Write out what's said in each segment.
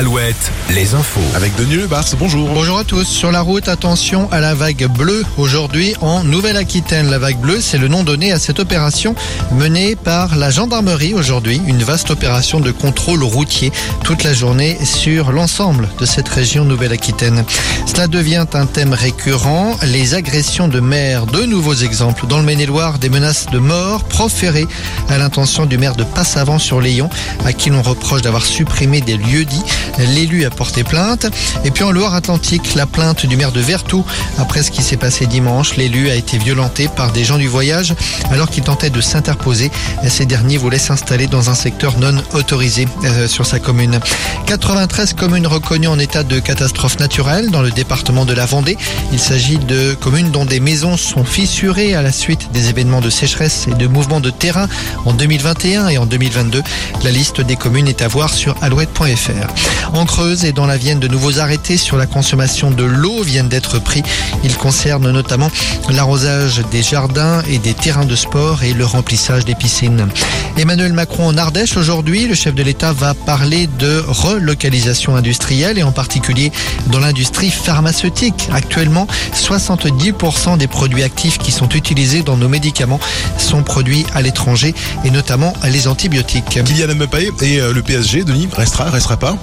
Alouette, les infos. Avec Denis Lebars, bonjour. Bonjour à tous. Sur la route, attention à la vague bleue. Aujourd'hui, en Nouvelle-Aquitaine, la vague bleue, c'est le nom donné à cette opération menée par la gendarmerie aujourd'hui. Une vaste opération de contrôle routier toute la journée sur l'ensemble de cette région Nouvelle-Aquitaine. Cela devient un thème récurrent. Les agressions de maires, de nouveaux exemples. Dans le Maine-et-Loire, des menaces de mort proférées à l'intention du maire de Passavant sur Léon, à qui l'on reproche d'avoir supprimé des lieux dits. L'élu a porté plainte. Et puis en Loire-Atlantique, la plainte du maire de Vertou. Après ce qui s'est passé dimanche, l'élu a été violenté par des gens du voyage alors qu'il tentait de s'interposer. Ces derniers voulaient s'installer dans un secteur non autorisé euh, sur sa commune. 93 communes reconnues en état de catastrophe naturelle dans le département de la Vendée. Il s'agit de communes dont des maisons sont fissurées à la suite des événements de sécheresse et de mouvements de terrain en 2021 et en 2022. La liste des communes est à voir sur alouette.fr. En Creuse et dans la Vienne, de nouveaux arrêtés sur la consommation de l'eau viennent d'être pris. Ils concernent notamment l'arrosage des jardins et des terrains de sport et le remplissage des piscines. Emmanuel Macron en Ardèche aujourd'hui, le chef de l'État va parler de relocalisation industrielle et en particulier dans l'industrie pharmaceutique. Actuellement, 70% des produits actifs qui sont utilisés dans nos médicaments sont produits à l'étranger et notamment les antibiotiques. Kylian Mbappé et euh, le PSG, Denis, restera, restera pas?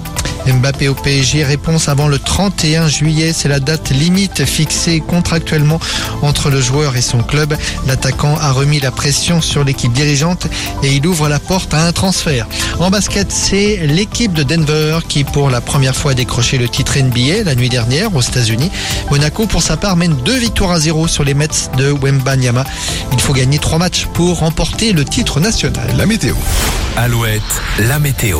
Mbappé au PSG, réponse avant le 31 juillet, c'est la date limite fixée contractuellement entre le joueur et son club. L'attaquant a remis la pression sur l'équipe dirigeante et il ouvre la porte à un transfert. En basket, c'est l'équipe de Denver qui pour la première fois a décroché le titre NBA la nuit dernière aux États-Unis. Monaco pour sa part mène deux victoires à zéro sur les Mets de Wembanyama. Il faut gagner trois matchs pour remporter le titre national. La météo. Alouette, la météo.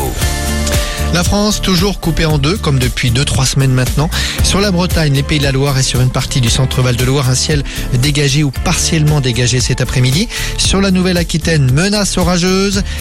La France, toujours coupée en deux, comme depuis 2-3 semaines maintenant. Sur la Bretagne, les Pays de la Loire et sur une partie du centre-val de Loire, un ciel dégagé ou partiellement dégagé cet après-midi. Sur la Nouvelle-Aquitaine, menace orageuse.